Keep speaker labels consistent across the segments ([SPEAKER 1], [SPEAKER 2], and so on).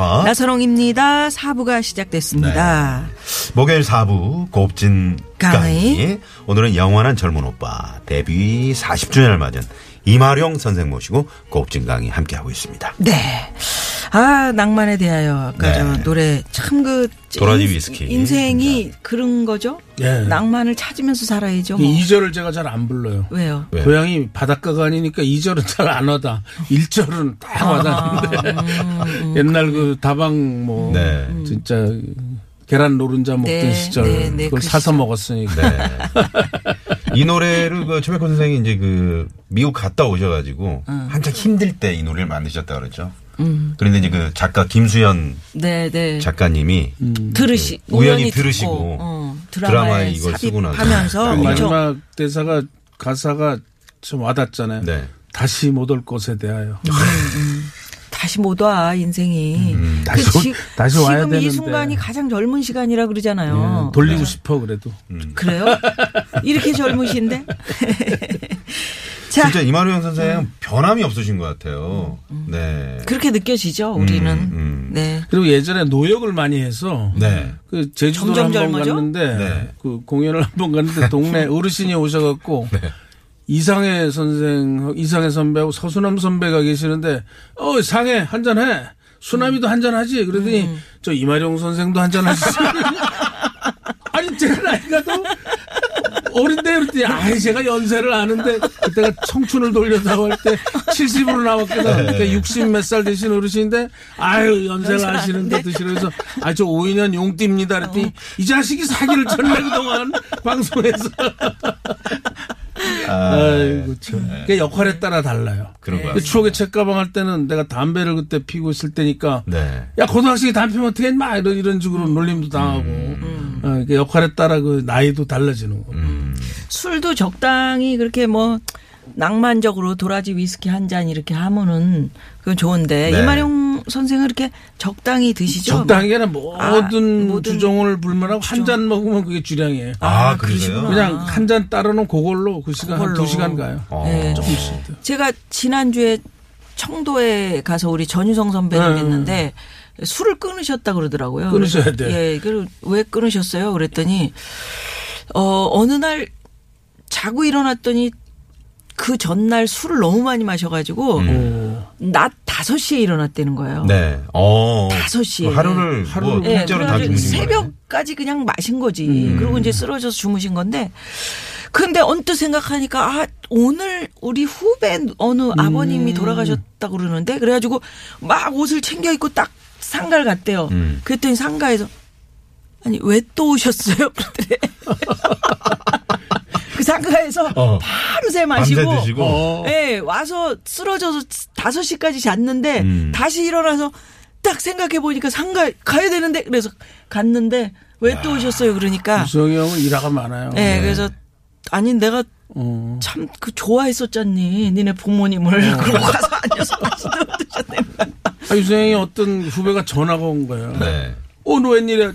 [SPEAKER 1] 김미화.
[SPEAKER 2] 나선홍입니다. 사부가 시작됐습니다.
[SPEAKER 1] 목요일 4부 곱진.
[SPEAKER 2] 강의.
[SPEAKER 1] 오늘은 영원한 젊은 오빠 데뷔 40주년을 맞은 이마룡 선생 모시고 곱진 강의 함께하고 있습니다.
[SPEAKER 2] 네. 아, 낭만에 대하여 아까
[SPEAKER 1] 네.
[SPEAKER 2] 저 노래 참 그
[SPEAKER 1] 도라지 위스키.
[SPEAKER 2] 인생이 그런 거죠?
[SPEAKER 3] 예.
[SPEAKER 2] 낭만을 찾으면서 살아야죠. 뭐.
[SPEAKER 3] 이절을 제가 잘 안 불러요.
[SPEAKER 2] 왜요?
[SPEAKER 1] 왜?
[SPEAKER 3] 고향이 바닷가가 아니니까 이절은 잘 안 와다. 일절은딱
[SPEAKER 2] 아,
[SPEAKER 3] 와닿는데.
[SPEAKER 2] 음,
[SPEAKER 3] 옛날 그 다방 뭐
[SPEAKER 1] 네.
[SPEAKER 3] 진짜 계란 노른자 먹던
[SPEAKER 2] 네,
[SPEAKER 3] 시절
[SPEAKER 2] 네, 네,
[SPEAKER 3] 그걸
[SPEAKER 2] 그
[SPEAKER 3] 사서
[SPEAKER 2] 시절.
[SPEAKER 3] 먹었으니까.
[SPEAKER 1] 네. 이 노래를 그 최백호 선생이 이제 그 미국 갔다 오셔가지고 한창 힘들 때 이 노래를 만드셨다 그러죠. 그런데 이제 그 작가 김수현
[SPEAKER 2] 네, 네.
[SPEAKER 1] 작가님이
[SPEAKER 2] 들으시
[SPEAKER 1] 그 우연히
[SPEAKER 2] 우연히
[SPEAKER 1] 들으시고
[SPEAKER 2] 듣고, 어,
[SPEAKER 1] 드라마에 이걸 쓰고 나서 딱
[SPEAKER 2] 엄청
[SPEAKER 3] 마지막 대사가 가사가 좀 와닿잖아요.
[SPEAKER 1] 네.
[SPEAKER 3] 다시 못 올 것에 대하여.
[SPEAKER 2] 다시 못 와 인생이.
[SPEAKER 1] 음,
[SPEAKER 3] 다시
[SPEAKER 2] 그
[SPEAKER 3] 올-
[SPEAKER 2] 지,
[SPEAKER 3] 다시 와야
[SPEAKER 2] 지금 이
[SPEAKER 3] 되는데.
[SPEAKER 2] 순간이 가장 젊은 시간이라 그러잖아요.
[SPEAKER 3] 예, 돌리고 싶어 그래도.
[SPEAKER 2] 그래요? 이렇게 젊으신데? 자,
[SPEAKER 1] 진짜 이마룡 선생 변함이 없으신 것 같아요. 네.
[SPEAKER 2] 그렇게 느껴지죠, 우리는.
[SPEAKER 1] 음.
[SPEAKER 2] 네.
[SPEAKER 3] 그리고 예전에 노역을 많이 해서
[SPEAKER 1] 네.
[SPEAKER 3] 그 제주도를 한번? 갔는데
[SPEAKER 1] 네.
[SPEAKER 3] 그 공연을 한 번 갔는데 동네 어르신이 오셔갖고 이상해 선생 이상해 선배하고 서수남 선배가 계시는데 어 상해 한잔 해 수남이도 한잔 하지 그러더니
[SPEAKER 2] 음.
[SPEAKER 3] 저 이마룡 선생도 한잔 하시죠 아니 제가 나이가 더 어린데 그랬더니 아이 제가 연세를 아는데 그때가 청춘을 돌려다고 할 때 70으로 나왔거든 그러니까 60몇 살 되신 어르신인데 아유 연세를 아시는데. 드시러 해서 아 저 5인년 용띠입니다. 그랬더니 이 자식이 사기를 쳤네 그동안 방송에서 아이고 참. 그 역할에 따라 달라요.
[SPEAKER 1] 그런
[SPEAKER 3] 거그 추억의 책가방 할 때는 내가 담배를 그때 피고 있을 때니까
[SPEAKER 1] 네.
[SPEAKER 3] 야 고등학생이 담배 피면 어떻게 했마! 이런 이런 식으로 놀림도 당하고. 어, 그 역할에 따라 그 나이도 달라지는 거.
[SPEAKER 2] 술도 적당히 그렇게 뭐 낭만적으로 도라지 위스키 한 잔 이렇게 하면은 그건 좋은데
[SPEAKER 1] 네.
[SPEAKER 2] 이마룡 선생은 이렇게 적당히 드시죠?
[SPEAKER 3] 적당히 는 모든,
[SPEAKER 2] 아, 모든
[SPEAKER 3] 주종을 불문하고 한
[SPEAKER 2] 주종.
[SPEAKER 3] 잔 먹으면 그게 주량이에요.
[SPEAKER 1] 아,
[SPEAKER 2] 아,
[SPEAKER 1] 그러세요?
[SPEAKER 3] 그냥 한 잔 따르는 그걸로 그 시간 한
[SPEAKER 2] 그걸로.
[SPEAKER 3] 두 시간 가요.
[SPEAKER 1] 어.
[SPEAKER 2] 네.
[SPEAKER 3] 조금씩.
[SPEAKER 2] 제가 지난주에 청도에 가서 우리 전유성 선배님
[SPEAKER 3] 네.
[SPEAKER 2] 뵀는데 술을 끊으셨다 그러더라고요.
[SPEAKER 3] 끊으셔야 돼.
[SPEAKER 2] 예, 그왜 끊으셨어요? 그랬더니 어 어느 날 자고 일어났더니 그 전날 술을 너무 많이 마셔가지고
[SPEAKER 3] 오.
[SPEAKER 2] 낮 5시에 일어났다는 거예요.
[SPEAKER 1] 네. 어.
[SPEAKER 2] 5시에.
[SPEAKER 1] 그 하루를 뭐
[SPEAKER 3] 하루를
[SPEAKER 2] 예,
[SPEAKER 1] 통째로 다
[SPEAKER 2] 그래가지고
[SPEAKER 1] 주무신 거예요.
[SPEAKER 2] 새벽까지 그냥 마신 거지. 그리고 이제 쓰러져서 주무신 건데. 근데 언뜻 생각하니까 아 오늘 우리 후배 어느 아버님이 돌아가셨다고 그러는데 그래가지고 막 옷을 챙겨 입고 딱 상가를 갔대요.
[SPEAKER 1] 음.
[SPEAKER 2] 그랬더니 상가에서 아니 왜 또 오셨어요? 그러더래. 그 상가에서
[SPEAKER 1] 어.
[SPEAKER 2] 바로 새 마시고
[SPEAKER 1] 밤새 드시고.
[SPEAKER 3] 어.
[SPEAKER 2] 예, 와서 쓰러져서 5시까지 잤는데
[SPEAKER 1] 음.
[SPEAKER 2] 다시 일어나서 딱 생각해 보니까 상가 가야 되는데 그래서 갔는데 왜 또 오셨어요? 그러니까
[SPEAKER 3] 유성이 형은 일화가 많아요.
[SPEAKER 2] 예, 그래서 아니 내가
[SPEAKER 3] 어.
[SPEAKER 2] 참 그 좋아했었잖니. 니네 부모님을 그러고 가서 앉아서 드셨다니까.
[SPEAKER 3] 아, 유성이 어떤 후배가 전화가 온 거예요.
[SPEAKER 1] 네.
[SPEAKER 3] 어, 너 웬일이야?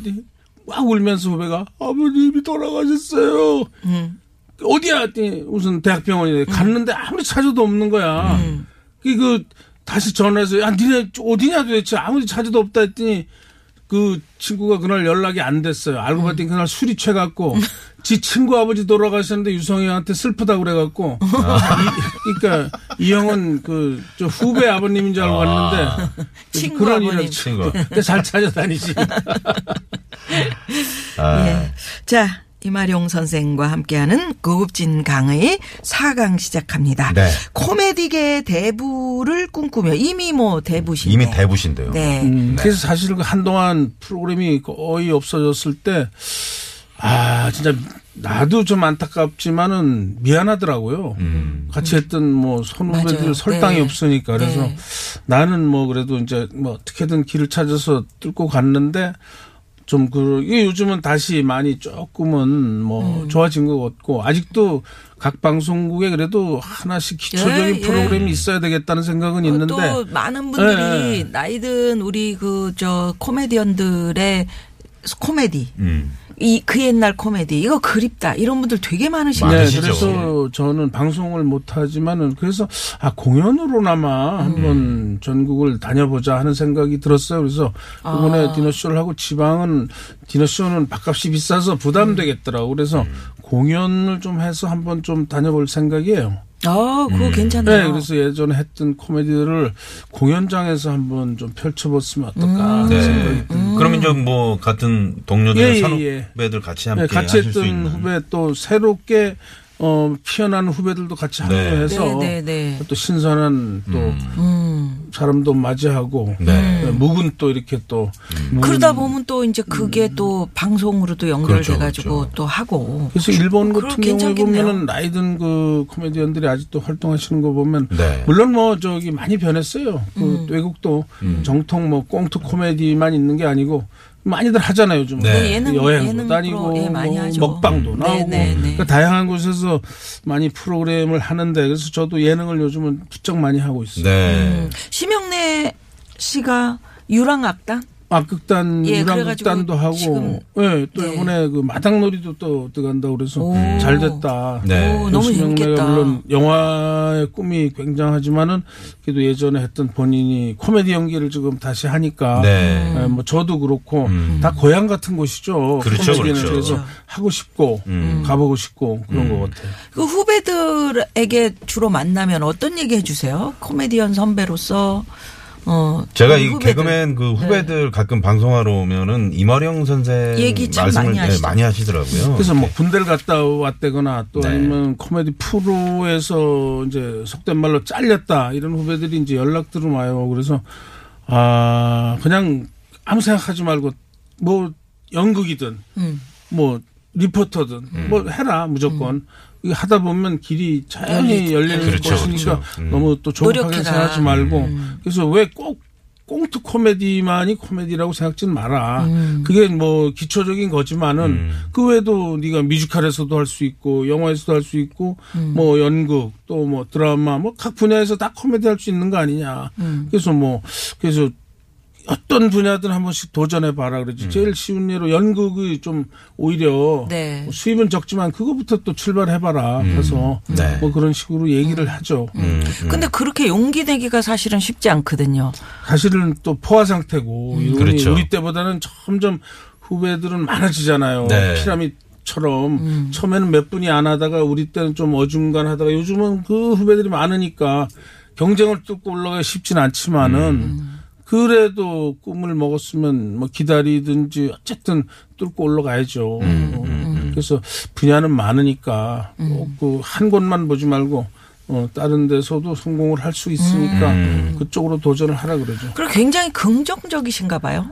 [SPEAKER 3] 막 울면서 후배가 아버님이 돌아가셨어요.
[SPEAKER 2] 음.
[SPEAKER 3] 어디야? 무슨 대학병원이래. 갔는데 아무리 찾아도 없는 거야.
[SPEAKER 2] 음.
[SPEAKER 3] 그, 그 다시 전화해서 야 니네 어디냐 도대체 아무리 찾아도 없다 했더니 그 친구가 그날 연락이 안 됐어요. 알고
[SPEAKER 2] 음.
[SPEAKER 3] 봤더니 그날 술이 취해갖고 지 친구 아버지 돌아가셨는데 유성이한테 슬프다 그래갖고 이, 그러니까 이 형은 그 저 후배 아버님인 줄 알고 갔는데
[SPEAKER 2] 친구
[SPEAKER 3] 그런
[SPEAKER 2] 아버님.
[SPEAKER 1] 친구.
[SPEAKER 3] 잘 찾아다니지.
[SPEAKER 1] 아.
[SPEAKER 2] 예. 자, 이마룡 선생과 함께하는 고급진 강의 4강 시작합니다.
[SPEAKER 1] 네.
[SPEAKER 2] 코미디계 대부를 꿈꾸며 이미 뭐 대부신데.
[SPEAKER 1] 이미 대부신데요.
[SPEAKER 2] 네.
[SPEAKER 3] 음, 그래서 사실 그 한동안 프로그램이 거의 없어졌을 때, 아, 진짜 나도 좀 안타깝지만은 미안하더라고요.
[SPEAKER 1] 음.
[SPEAKER 3] 같이 했던 뭐
[SPEAKER 2] 맞아요.
[SPEAKER 3] 선후배들 설당이
[SPEAKER 2] 네.
[SPEAKER 3] 없으니까 그래서
[SPEAKER 2] 네.
[SPEAKER 3] 나는 뭐 그래도 이제 뭐 어떻게든 길을 찾아서 뚫고 갔는데 좀 그 이게 요즘은 다시 많이 조금은 뭐
[SPEAKER 2] 음.
[SPEAKER 3] 좋아진 것 같고 아직도 각 방송국에 그래도 하나씩 기초적인
[SPEAKER 2] 예, 예.
[SPEAKER 3] 프로그램이 있어야 되겠다는 생각은 있는데
[SPEAKER 2] 또 많은 분들이
[SPEAKER 3] 네.
[SPEAKER 2] 나이든 우리 그 저 코미디언들의 코미디
[SPEAKER 1] 음.
[SPEAKER 2] 이 그 옛날 코미디 이거 그립다 이런 분들 되게 많으시죠.
[SPEAKER 3] 네. 그래서 저는 방송을 못 하지만은 그래서 아 공연으로나마
[SPEAKER 2] 음.
[SPEAKER 3] 한번 전국을 다녀보자 하는 생각이 들었어요. 그래서 이번에
[SPEAKER 2] 아.
[SPEAKER 3] 디너쇼를 하고 지방은 디너쇼는 밥값이 비싸서 부담되겠더라고. 그래서
[SPEAKER 2] 음.
[SPEAKER 3] 공연을 좀 해서 한번 좀 다녀볼 생각이에요.
[SPEAKER 2] 아, 그거
[SPEAKER 1] 음.
[SPEAKER 2] 괜찮네요.
[SPEAKER 3] 네, 그래서 예전에 했던 코미디를 공연장에서 한번 좀 펼쳐봤으면 어떨까 하는
[SPEAKER 1] 네.
[SPEAKER 3] 생각이 듭니다.
[SPEAKER 1] 그러면 좀뭐 같은 동료들
[SPEAKER 3] 예, 예,
[SPEAKER 1] 선후배들 같이 함께
[SPEAKER 3] 네, 같이
[SPEAKER 1] 하실 수
[SPEAKER 3] 했던
[SPEAKER 1] 있는.
[SPEAKER 3] 후배 또 새롭게 어, 피어나는 후배들도 같이
[SPEAKER 1] 네.
[SPEAKER 3] 합류해서
[SPEAKER 2] 네, 네, 네.
[SPEAKER 3] 또 신선한 또
[SPEAKER 2] 음.
[SPEAKER 3] 사람도 맞이하고
[SPEAKER 1] 네.
[SPEAKER 3] 네, 묵은 또 이렇게 또 묵은
[SPEAKER 2] 그러다 보면 또 이제 그게
[SPEAKER 3] 음.
[SPEAKER 2] 또 방송으로도
[SPEAKER 1] 그렇죠,
[SPEAKER 2] 연결돼 가지고
[SPEAKER 1] 그렇죠.
[SPEAKER 2] 또 하고.
[SPEAKER 3] 그래서 일본 같은 경우에
[SPEAKER 2] 괜찮겠네요.
[SPEAKER 3] 보면은 나이든 그 코미디언들이 아직도 활동하시는 거 보면
[SPEAKER 1] 네.
[SPEAKER 3] 물론 뭐 저기 많이 변했어요. 그
[SPEAKER 2] 음.
[SPEAKER 3] 외국도
[SPEAKER 1] 음.
[SPEAKER 3] 정통 뭐 꽁트 코미디만 있는 게 아니고 많이들 하잖아요 요즘
[SPEAKER 1] 네.
[SPEAKER 2] 그 예능
[SPEAKER 3] 여행도
[SPEAKER 2] 예능
[SPEAKER 3] 다니고
[SPEAKER 2] 프로, 예, 많이
[SPEAKER 3] 뭐
[SPEAKER 2] 하죠.
[SPEAKER 3] 먹방도
[SPEAKER 2] 네,
[SPEAKER 3] 나오고
[SPEAKER 2] 네, 네.
[SPEAKER 3] 그러니까 다양한 곳에서 많이 프로그램을 하는데 그래서 저도 예능을 요즘은 부쩍 많이 하고 있어요.
[SPEAKER 1] 네.
[SPEAKER 2] 음. 심영래 씨가 유랑악단?
[SPEAKER 3] 악극단,
[SPEAKER 2] 예,
[SPEAKER 3] 유랑극단도
[SPEAKER 2] 그래가지고
[SPEAKER 3] 하고, 예, 또
[SPEAKER 2] 네.
[SPEAKER 3] 이번에 그 마당놀이도 또 들어간다고 그래서
[SPEAKER 2] 오.
[SPEAKER 3] 잘 됐다.
[SPEAKER 1] 네.
[SPEAKER 2] 오, 너무 재밌겠다.
[SPEAKER 3] 물론 영화의 꿈이 굉장하지만은 그래도 예전에 했던 본인이 코미디 연기를 지금 다시 하니까
[SPEAKER 1] 네.
[SPEAKER 3] 예, 뭐 저도 그렇고
[SPEAKER 1] 음.
[SPEAKER 3] 다 고향 같은 곳이죠.
[SPEAKER 1] 그렇죠,
[SPEAKER 3] 코미디는
[SPEAKER 1] 그렇죠.
[SPEAKER 3] 그래서 하고 싶고
[SPEAKER 1] 음.
[SPEAKER 3] 가보고 싶고 그런 것 같아요.
[SPEAKER 2] 그 후배들에게 주로 만나면 어떤 얘기 해주세요? 코미디언 선배로서 어
[SPEAKER 1] 제가 그이
[SPEAKER 2] 후배들.
[SPEAKER 1] 개그맨 그 후배들 가끔 방송하러 오면은 이마령 선생
[SPEAKER 2] 얘기 참
[SPEAKER 1] 말씀을
[SPEAKER 2] 많이
[SPEAKER 1] 예,
[SPEAKER 2] 하시죠.
[SPEAKER 1] 많이 하시더라고요.
[SPEAKER 3] 그래서 뭐 군대를 갔다 왔다거나 또
[SPEAKER 1] 네.
[SPEAKER 3] 아니면 코미디 프로에서 이제 속된 말로 잘렸다 이런 후배들이 이제 연락들을 와요. 그래서 아 그냥 아무 생각하지 말고 뭐 연극이든
[SPEAKER 2] 음.
[SPEAKER 3] 뭐 리포터든 뭐 해라 무조건 이거 하다 보면 길이 자연히 열리는
[SPEAKER 1] 그렇죠,
[SPEAKER 3] 것이니까
[SPEAKER 1] 그렇죠. 음.
[SPEAKER 3] 너무 또 조급하게. 생각하지 말고 그래서 왜꼭 꽁트 코미디만이 코미디라고 생각지는 마라. 그게 뭐 기초적인 거지만은
[SPEAKER 1] 음.
[SPEAKER 3] 그 외에도 네가 뮤지컬에서도 할 수 있고 영화에서도 할 수 있고 뭐 연극 또 뭐 드라마 뭐 각 분야에서 다 코미디 할 수 있는 거 아니냐. 그래서 뭐 그래서 어떤 분야든 한 번씩 도전해 봐라 그러지. 제일 쉬운 예로 연극이 좀 오히려
[SPEAKER 2] 네.
[SPEAKER 3] 뭐 수입은 적지만 그거부터 또 출발해 봐라. 그래서
[SPEAKER 1] 네.
[SPEAKER 3] 뭐 그런 식으로 얘기를 하죠.
[SPEAKER 1] 음, 음.
[SPEAKER 2] 근데 그렇게 용기 내기가 사실은 쉽지 않거든요.
[SPEAKER 3] 사실은 또 포화 상태고
[SPEAKER 1] 그렇죠.
[SPEAKER 3] 우리 때보다는 점점 후배들은 많아지잖아요.
[SPEAKER 1] 네.
[SPEAKER 3] 피라미 처럼 처음에는 몇 분이 안 하다가 우리 때는 좀 어중간하다가 요즘은 그 후배들이 많으니까 경쟁을 뚫고 올라가기 쉽진 않지만은 그래도 꿈을 먹었으면 뭐 기다리든지 어쨌든 뚫고 올라가야죠. 어, 그래서 분야는 많으니까 꼭그한 곳만 보지 말고 어, 다른 데서도 성공을 할 수 있으니까
[SPEAKER 1] 음.
[SPEAKER 3] 그쪽으로 도전을 하라 그러죠.
[SPEAKER 2] 그리고 굉장히 긍정적이신가 봐요.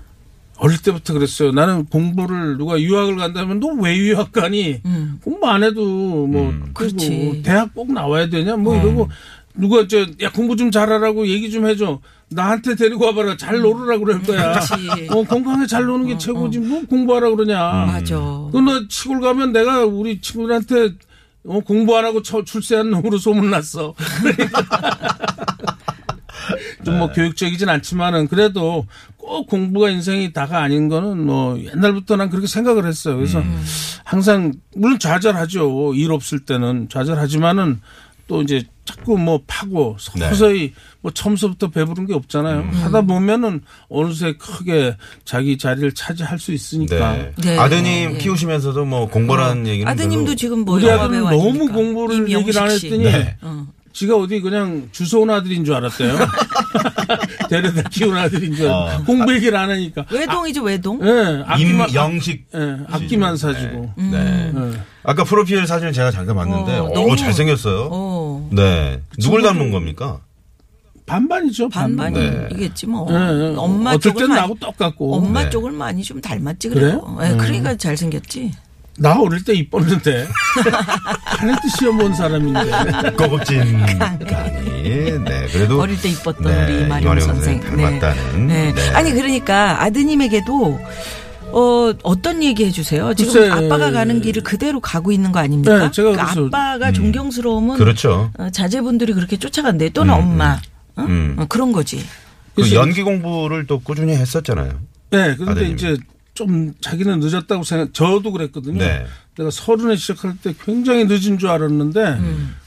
[SPEAKER 3] 어릴 때부터 그랬어요. 나는 공부를 누가 유학을 간다면 너 왜 유학 가니?
[SPEAKER 2] 음.
[SPEAKER 3] 공부 안 해도 뭐
[SPEAKER 1] 음.
[SPEAKER 3] 그리고
[SPEAKER 2] 그렇지.
[SPEAKER 3] 대학 꼭 나와야 되냐? 뭐 이러고 누가 저 야 공부 좀 잘하라고 얘기 좀 해줘. 나한테 데리고 와봐라. 잘 놀으라 그럴 거야.
[SPEAKER 2] 그렇지.
[SPEAKER 3] 어, 건강하게 잘 노는 게 최고지. 뭐 공부하라 그러냐.
[SPEAKER 2] 맞아.
[SPEAKER 3] 그너 시골 가면 내가 우리 친구들한테 어, 공부 안 하고 처- 출세한 놈으로 소문났어. 좀뭐 교육적이진 않지만은 그래도 꼭 공부가 인생이 다가 아닌 거는 뭐 옛날부터 난 그렇게 생각을 했어요. 그래서 항상 물론 좌절하죠. 일 없을 때는 좌절하지만은 또 이제 자꾸 뭐 파고 서서히 뭐 처음서부터 배부른 게 없잖아요. 하다 보면은 어느새 크게 자기 자리를 차지할 수 있으니까.
[SPEAKER 1] 네.
[SPEAKER 2] 네.
[SPEAKER 1] 아드님
[SPEAKER 2] 네.
[SPEAKER 1] 키우시면서도 뭐 공부라는 얘기는
[SPEAKER 2] 아드님도
[SPEAKER 1] 별로-
[SPEAKER 2] 지금 뭐
[SPEAKER 3] 우리
[SPEAKER 2] 배우하니까.
[SPEAKER 3] 너무 공부를 얘기를 안
[SPEAKER 2] 씨.
[SPEAKER 3] 했더니
[SPEAKER 1] 네.
[SPEAKER 2] 어.
[SPEAKER 3] 지가 어디 그냥 주워온 아들인 줄 알았대요. 데려다 키운 아들인 줄 알았
[SPEAKER 1] 어.
[SPEAKER 3] 공부 얘기를 안 하니까.
[SPEAKER 2] 외동이죠 외동.
[SPEAKER 3] 예, 악기만,
[SPEAKER 1] 임영식
[SPEAKER 3] 예, 악기만 사주고.
[SPEAKER 1] 네. 네.
[SPEAKER 3] 예.
[SPEAKER 1] 아까 프로필 사진을 제가 잠깐 봤는데
[SPEAKER 2] 어,
[SPEAKER 1] 어,
[SPEAKER 2] 너무-
[SPEAKER 1] 잘생겼어요.
[SPEAKER 2] 어.
[SPEAKER 1] 네. 누굴 닮은 겁니까?
[SPEAKER 3] 반반이죠, 반반.
[SPEAKER 2] 반반이겠지 뭐.
[SPEAKER 3] 예, 예.
[SPEAKER 2] 엄마
[SPEAKER 3] 어떨
[SPEAKER 2] 쪽을
[SPEAKER 3] 땐
[SPEAKER 2] 많이,
[SPEAKER 3] 나하고 똑같고.
[SPEAKER 2] 엄마
[SPEAKER 1] 네.
[SPEAKER 2] 쪽을 많이 좀 닮았지
[SPEAKER 3] 그래요?
[SPEAKER 2] 그래요. 예, 그러니까 잘생겼지.
[SPEAKER 3] 나 어릴 때 이뻤는데 하나도 시험 본 사람인데
[SPEAKER 1] 꺼벅진 강의. 네, 그래도
[SPEAKER 2] 어릴 때 이뻤던
[SPEAKER 1] 네,
[SPEAKER 2] 우리 이마룡 선생.
[SPEAKER 1] 닮았다는.
[SPEAKER 2] 네.
[SPEAKER 1] 네.
[SPEAKER 2] 아니 그러니까 아드님에게도 어 어떤 얘기 해주세요. 지금
[SPEAKER 3] 글쎄.
[SPEAKER 2] 아빠가 가는 길을 그대로 가고 있는 거 아닙니까?
[SPEAKER 3] 네, 제가
[SPEAKER 2] 그
[SPEAKER 3] 그래서-
[SPEAKER 2] 아빠가 존경스러우면
[SPEAKER 1] 그렇죠.
[SPEAKER 2] 어, 자제분들이 그렇게 쫓아간대. 또는 엄마 어?
[SPEAKER 1] 음.
[SPEAKER 2] 어, 그런 거지.
[SPEAKER 1] 그
[SPEAKER 3] 그래서-
[SPEAKER 1] 연기 공부를 또 꾸준히 했었잖아요.
[SPEAKER 3] 네, 그런데
[SPEAKER 1] 아드님이.
[SPEAKER 3] 이제 좀 자기는 늦었다고 생각, 저도 그랬거든요.
[SPEAKER 1] 네.
[SPEAKER 3] 내가 서른에 시작할 때 굉장히 늦은 줄 알았는데,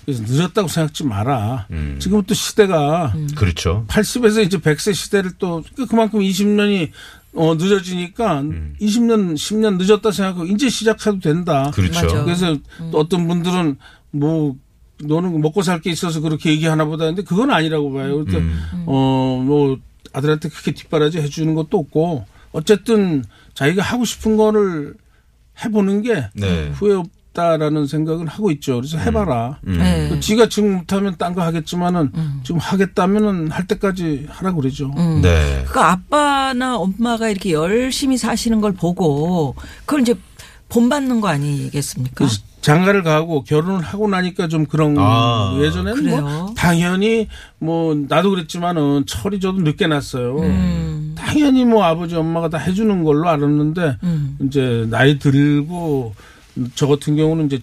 [SPEAKER 3] 그래서 늦었다고 생각지 마라.
[SPEAKER 1] 음.
[SPEAKER 3] 지금 또 시대가
[SPEAKER 1] 그렇죠.
[SPEAKER 3] 80에서 이제 100세 시대를 또 그만큼 20년이 어, 늦어지니까
[SPEAKER 1] 음.
[SPEAKER 3] 20년, 10년 늦었다 생각하고 이제 시작해도 된다.
[SPEAKER 1] 그렇죠.
[SPEAKER 2] 맞아.
[SPEAKER 3] 그래서 또 어떤 분들은 뭐 너는 먹고 살 게 있어서 그렇게 얘기하나 보다 했는데 그건 아니라고 봐요. 그러니까
[SPEAKER 1] 음.
[SPEAKER 3] 어, 뭐 아들한테 그렇게 뒷바라지 해주는 것도 없고 어쨌든 자기가 하고 싶은 거를 해보는 게
[SPEAKER 1] 네.
[SPEAKER 3] 후회 없다라는 생각을 하고 있죠. 그래서 해봐라.
[SPEAKER 1] 음.
[SPEAKER 2] 네.
[SPEAKER 3] 그 지가 지금 못하면 딴 거 하겠지만은 지금 하겠다면은 할 때까지 하라 그러죠.
[SPEAKER 1] 네.
[SPEAKER 2] 그 아빠나 엄마가 이렇게 열심히 사시는 걸 보고 그걸 이제 본받는 거 아니겠습니까?
[SPEAKER 3] 장가를 가고 결혼을 하고 나니까 좀 그런
[SPEAKER 1] 아.
[SPEAKER 3] 예전에는
[SPEAKER 2] 그래요?
[SPEAKER 3] 뭐 당연히 뭐 나도 그랬지만은 철이 저도 늦게 났어요.
[SPEAKER 2] 음.
[SPEAKER 3] 당연히 뭐 아버지 엄마가 다 해주는 걸로 알았는데
[SPEAKER 2] 음.
[SPEAKER 3] 이제 나이 들고 저 같은 경우는 이제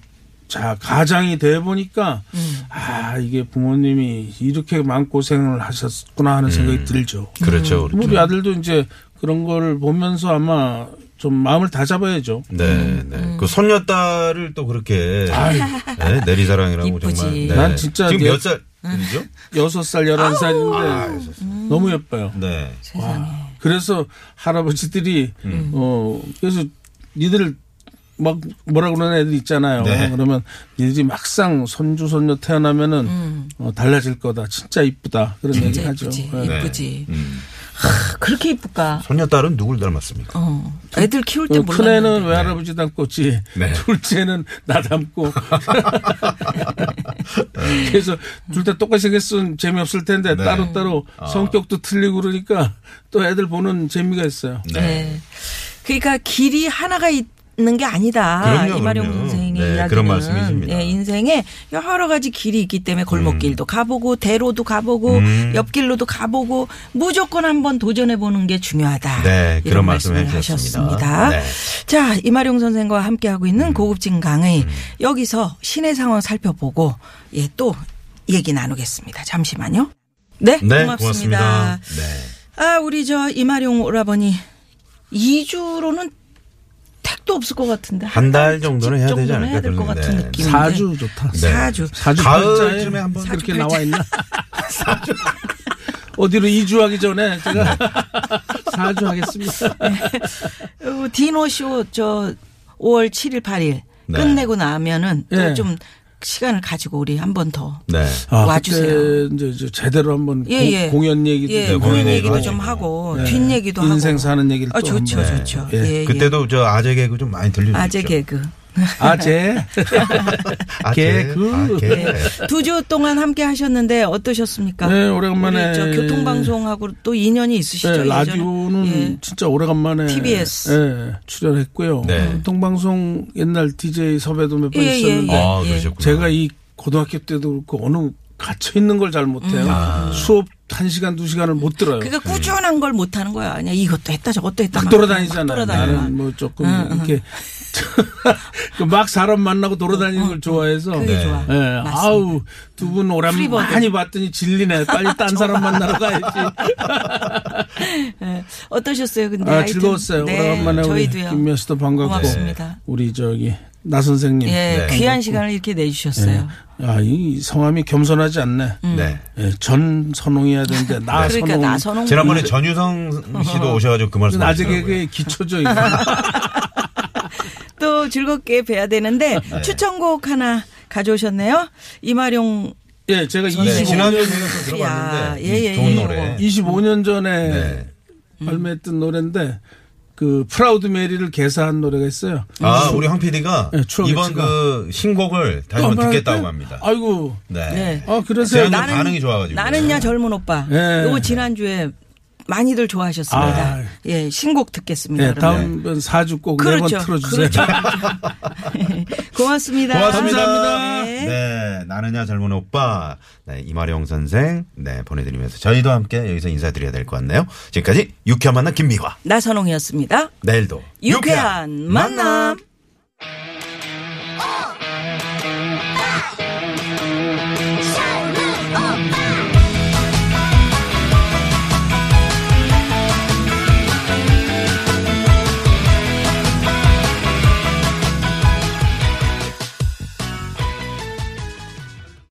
[SPEAKER 3] 자 가장이 돼 보니까
[SPEAKER 2] 음.
[SPEAKER 3] 아 이게 부모님이 이렇게 마음 고생을 하셨구나 하는 생각이 들죠.
[SPEAKER 1] 그렇죠. 그렇죠.
[SPEAKER 3] 우리 아들도 이제 그런 걸 보면서 아마 좀 마음을 다 잡아야죠.
[SPEAKER 1] 네, 네. 그 손녀딸을 또 그렇게 네, 내리사랑이라고
[SPEAKER 2] 이쁘지.
[SPEAKER 1] 정말. 네.
[SPEAKER 3] 난 진짜
[SPEAKER 1] 지금
[SPEAKER 3] 내-
[SPEAKER 1] 몇 살이죠?
[SPEAKER 3] 여섯 살 열한
[SPEAKER 1] 아,
[SPEAKER 3] 살인데 너무 예뻐요.
[SPEAKER 1] 네.
[SPEAKER 2] 세상에.
[SPEAKER 3] 그래서 할아버지들이
[SPEAKER 1] 음.
[SPEAKER 3] 어 그래서 니들 막 뭐라 그러는 애들 있잖아요.
[SPEAKER 1] 네.
[SPEAKER 3] 그러면 니들이 막상 손주 손녀 태어나면은 어, 달라질 거다. 진짜 이쁘다. 그런 얘기 하죠.
[SPEAKER 2] 이쁘지.
[SPEAKER 3] 네.
[SPEAKER 2] 이쁘지.
[SPEAKER 1] 음.
[SPEAKER 2] 그렇게 이쁠까?
[SPEAKER 1] 손녀딸은 누굴 닮았습니까?
[SPEAKER 2] 어. 애들 키울 때
[SPEAKER 3] 어,
[SPEAKER 2] 몰랐는데.
[SPEAKER 3] 큰애는 외할아버지 닮고지
[SPEAKER 1] 네.
[SPEAKER 3] 둘째는 나 닮고 그래서 둘 다 똑같이 생겼으면 재미없을 텐데
[SPEAKER 1] 네.
[SPEAKER 3] 따로따로
[SPEAKER 1] 아.
[SPEAKER 3] 성격도 틀리고 그러니까 또 애들 보는 재미가 있어요.
[SPEAKER 2] 네. 그러니까 길이 하나가 있 는게 아니다.
[SPEAKER 1] 그럼요,
[SPEAKER 2] 이마룡
[SPEAKER 1] 그럼요.
[SPEAKER 2] 선생의
[SPEAKER 1] 네,
[SPEAKER 2] 이야기는
[SPEAKER 1] 그런 말씀이십니다.
[SPEAKER 2] 네, 인생에 여러 가지 길이 있기 때문에 골목길도 가보고 대로도 가보고
[SPEAKER 1] 음.
[SPEAKER 2] 옆길로도 가보고 무조건 한번 도전해 보는 게 중요하다.
[SPEAKER 1] 네,
[SPEAKER 2] 이런
[SPEAKER 1] 그런 말씀을.
[SPEAKER 2] 하셨습니다.
[SPEAKER 1] 네.
[SPEAKER 2] 자, 이마룡 선생과 함께 하고 있는
[SPEAKER 1] 음.
[SPEAKER 2] 고급진 강의 여기서 시내 상황 살펴보고 예, 또 얘기 나누겠습니다. 잠시만요. 네,
[SPEAKER 1] 네,
[SPEAKER 2] 고맙습니다.
[SPEAKER 1] 고맙습니다. 네.
[SPEAKER 2] 아, 우리 저 이마룡 오라버니 2주로는 택도 없을 것 같은데.
[SPEAKER 1] 한 달 정도는 해야 되지
[SPEAKER 2] 정도는
[SPEAKER 1] 않을까
[SPEAKER 2] 해야 될 것. 같은
[SPEAKER 1] 네.
[SPEAKER 2] 느낌인데.
[SPEAKER 3] 사주 좋다.
[SPEAKER 1] 네.
[SPEAKER 2] 사주.
[SPEAKER 3] 사주
[SPEAKER 1] 가을쯤에
[SPEAKER 3] 팔자에
[SPEAKER 1] 한번
[SPEAKER 3] 그렇게 나와 있나? 어디로 이주하기 전에 제가
[SPEAKER 1] 네.
[SPEAKER 3] 사주 하겠습니다.
[SPEAKER 2] 어, 디노쇼 저 5월 7일 8일
[SPEAKER 1] 네.
[SPEAKER 2] 끝내고 나면은
[SPEAKER 3] 예.
[SPEAKER 2] 또좀 시간을 가지고 우리 한 번 더.
[SPEAKER 1] 네.
[SPEAKER 3] 아,
[SPEAKER 2] 와주세요.
[SPEAKER 3] 그때 이제 이제 제대로 한번
[SPEAKER 2] 예,
[SPEAKER 3] 공-
[SPEAKER 2] 예.
[SPEAKER 3] 공연 얘기도
[SPEAKER 2] 예,
[SPEAKER 3] 좀
[SPEAKER 1] 공연
[SPEAKER 2] 공연
[SPEAKER 1] 얘기도.
[SPEAKER 2] 좀 하고
[SPEAKER 3] 네.
[SPEAKER 2] 뒷 얘기도 하고.
[SPEAKER 3] 인생 사는 얘기를
[SPEAKER 2] 아,
[SPEAKER 3] 또
[SPEAKER 2] 좋죠,
[SPEAKER 3] 한번.
[SPEAKER 2] 좋죠.
[SPEAKER 3] 예.
[SPEAKER 2] 예, 예.
[SPEAKER 1] 그때도 저 아재 개그 좀 많이 들려주죠.
[SPEAKER 2] 아재 개그.
[SPEAKER 3] 아재 개 그.
[SPEAKER 1] 아, 개.
[SPEAKER 2] 네. 두주 동안 함께 하셨는데 어떠셨습니까?
[SPEAKER 3] 네, 오래간만에.
[SPEAKER 2] 저 교통방송하고 또 인연이 있으시죠?
[SPEAKER 3] 네? 라디오는
[SPEAKER 2] 예.
[SPEAKER 3] 진짜 오래간만에
[SPEAKER 2] TBS.
[SPEAKER 3] 예, 출연했고요.
[SPEAKER 1] 네.
[SPEAKER 3] 동방송 옛날 DJ 섭외도 몇번
[SPEAKER 2] 예, 예,
[SPEAKER 3] 있었는데
[SPEAKER 2] 예.
[SPEAKER 1] 아,
[SPEAKER 2] 예.
[SPEAKER 1] 그러셨구나.
[SPEAKER 3] 제가 이 고등학교 때도 그렇고 어느 갇혀 있는 걸 잘 못해요.
[SPEAKER 1] 아.
[SPEAKER 3] 수업 한 시간 두 시간을 못 들어요.
[SPEAKER 2] 그러니까 꾸준한 걸 못하는 거야. 그냥 이것도 했다 저것도 했다. 막막
[SPEAKER 3] 돌아다니잖아요.
[SPEAKER 2] 돌아다녀.
[SPEAKER 3] 나는 뭐 조금 이렇게 그 막 사람 만나고 돌아다니는 걸 좋아해서.
[SPEAKER 2] 그게
[SPEAKER 1] 네.
[SPEAKER 2] 좋아.
[SPEAKER 3] 예,
[SPEAKER 2] 맞습니다.
[SPEAKER 3] 아우 두 분 오랜만에
[SPEAKER 2] 프리버드.
[SPEAKER 3] 많이 봤더니 질리네. 빨리 딴 사람 만나러 가야지.
[SPEAKER 2] 예. 어떠셨어요? 근데
[SPEAKER 3] 아. 즐거웠어요.
[SPEAKER 2] 네,
[SPEAKER 3] 오래간만에 우리. 김미화 씨도 반갑고
[SPEAKER 2] 고맙습니다.
[SPEAKER 3] 우리 저기 나 선생님.
[SPEAKER 2] 예,
[SPEAKER 1] 네.
[SPEAKER 2] 귀한 시간을 이렇게 내주셨어요.
[SPEAKER 3] 아, 이 성함이 겸손하지 않네.
[SPEAKER 1] 네.
[SPEAKER 3] 예, 전 선홍이어야 되는데 나
[SPEAKER 2] 그러니까
[SPEAKER 3] 선홍.
[SPEAKER 2] 나 선홍
[SPEAKER 1] 지난번에 전유성 씨도 오셔가지고 그 말씀
[SPEAKER 3] 아재
[SPEAKER 1] 하시더라고요.
[SPEAKER 3] 개그의 기초죠.
[SPEAKER 2] 또 즐겁게 뵈야 되는데
[SPEAKER 3] 네.
[SPEAKER 2] 추천곡 하나 가져오셨네요. 임하룡
[SPEAKER 3] 예, 제가
[SPEAKER 1] 네,
[SPEAKER 3] 25년,
[SPEAKER 1] 지난주에 제가 또
[SPEAKER 2] 야,
[SPEAKER 1] 들어봤는데
[SPEAKER 2] 예, 예,
[SPEAKER 1] 좋은
[SPEAKER 2] 예,
[SPEAKER 1] 노래.
[SPEAKER 2] 요거.
[SPEAKER 3] 25년 전에
[SPEAKER 1] 네.
[SPEAKER 3] 발매했던 노래인데 그 Proud Mary를 개사한 노래가 있어요.
[SPEAKER 1] 아, 우리 황 PD가
[SPEAKER 3] 네, 추억의
[SPEAKER 1] 이번. 그 신곡을 다시
[SPEAKER 3] 또
[SPEAKER 1] 한번 듣겠다고? 합니다.
[SPEAKER 3] 아이고.
[SPEAKER 1] 네.
[SPEAKER 2] 네.
[SPEAKER 3] 아, 그러세요.
[SPEAKER 1] 지난주 반응이 좋아 가지고.
[SPEAKER 2] 나는야 젊은 오빠.
[SPEAKER 3] 네.
[SPEAKER 2] 요거 지난주에 많이들 좋아하셨습니다.
[SPEAKER 3] 아.
[SPEAKER 2] 예, 신곡 듣겠습니다.
[SPEAKER 3] 네,
[SPEAKER 2] 그러면.
[SPEAKER 3] 다음번 사주 꼭네번
[SPEAKER 2] 그렇죠.
[SPEAKER 3] 틀어주세요.
[SPEAKER 2] 고맙습니다.
[SPEAKER 1] 고맙습니다.
[SPEAKER 2] 네.
[SPEAKER 1] 네. 나는야 젊은 오빠. 네, 이마령 선생. 네, 보내드리면서 저희도 함께 여기서 인사드려야 될 것 같네요. 지금까지 유쾌한 만남 김미화.
[SPEAKER 2] 나선홍이었습니다.
[SPEAKER 1] 내일도
[SPEAKER 2] 유쾌한 만남.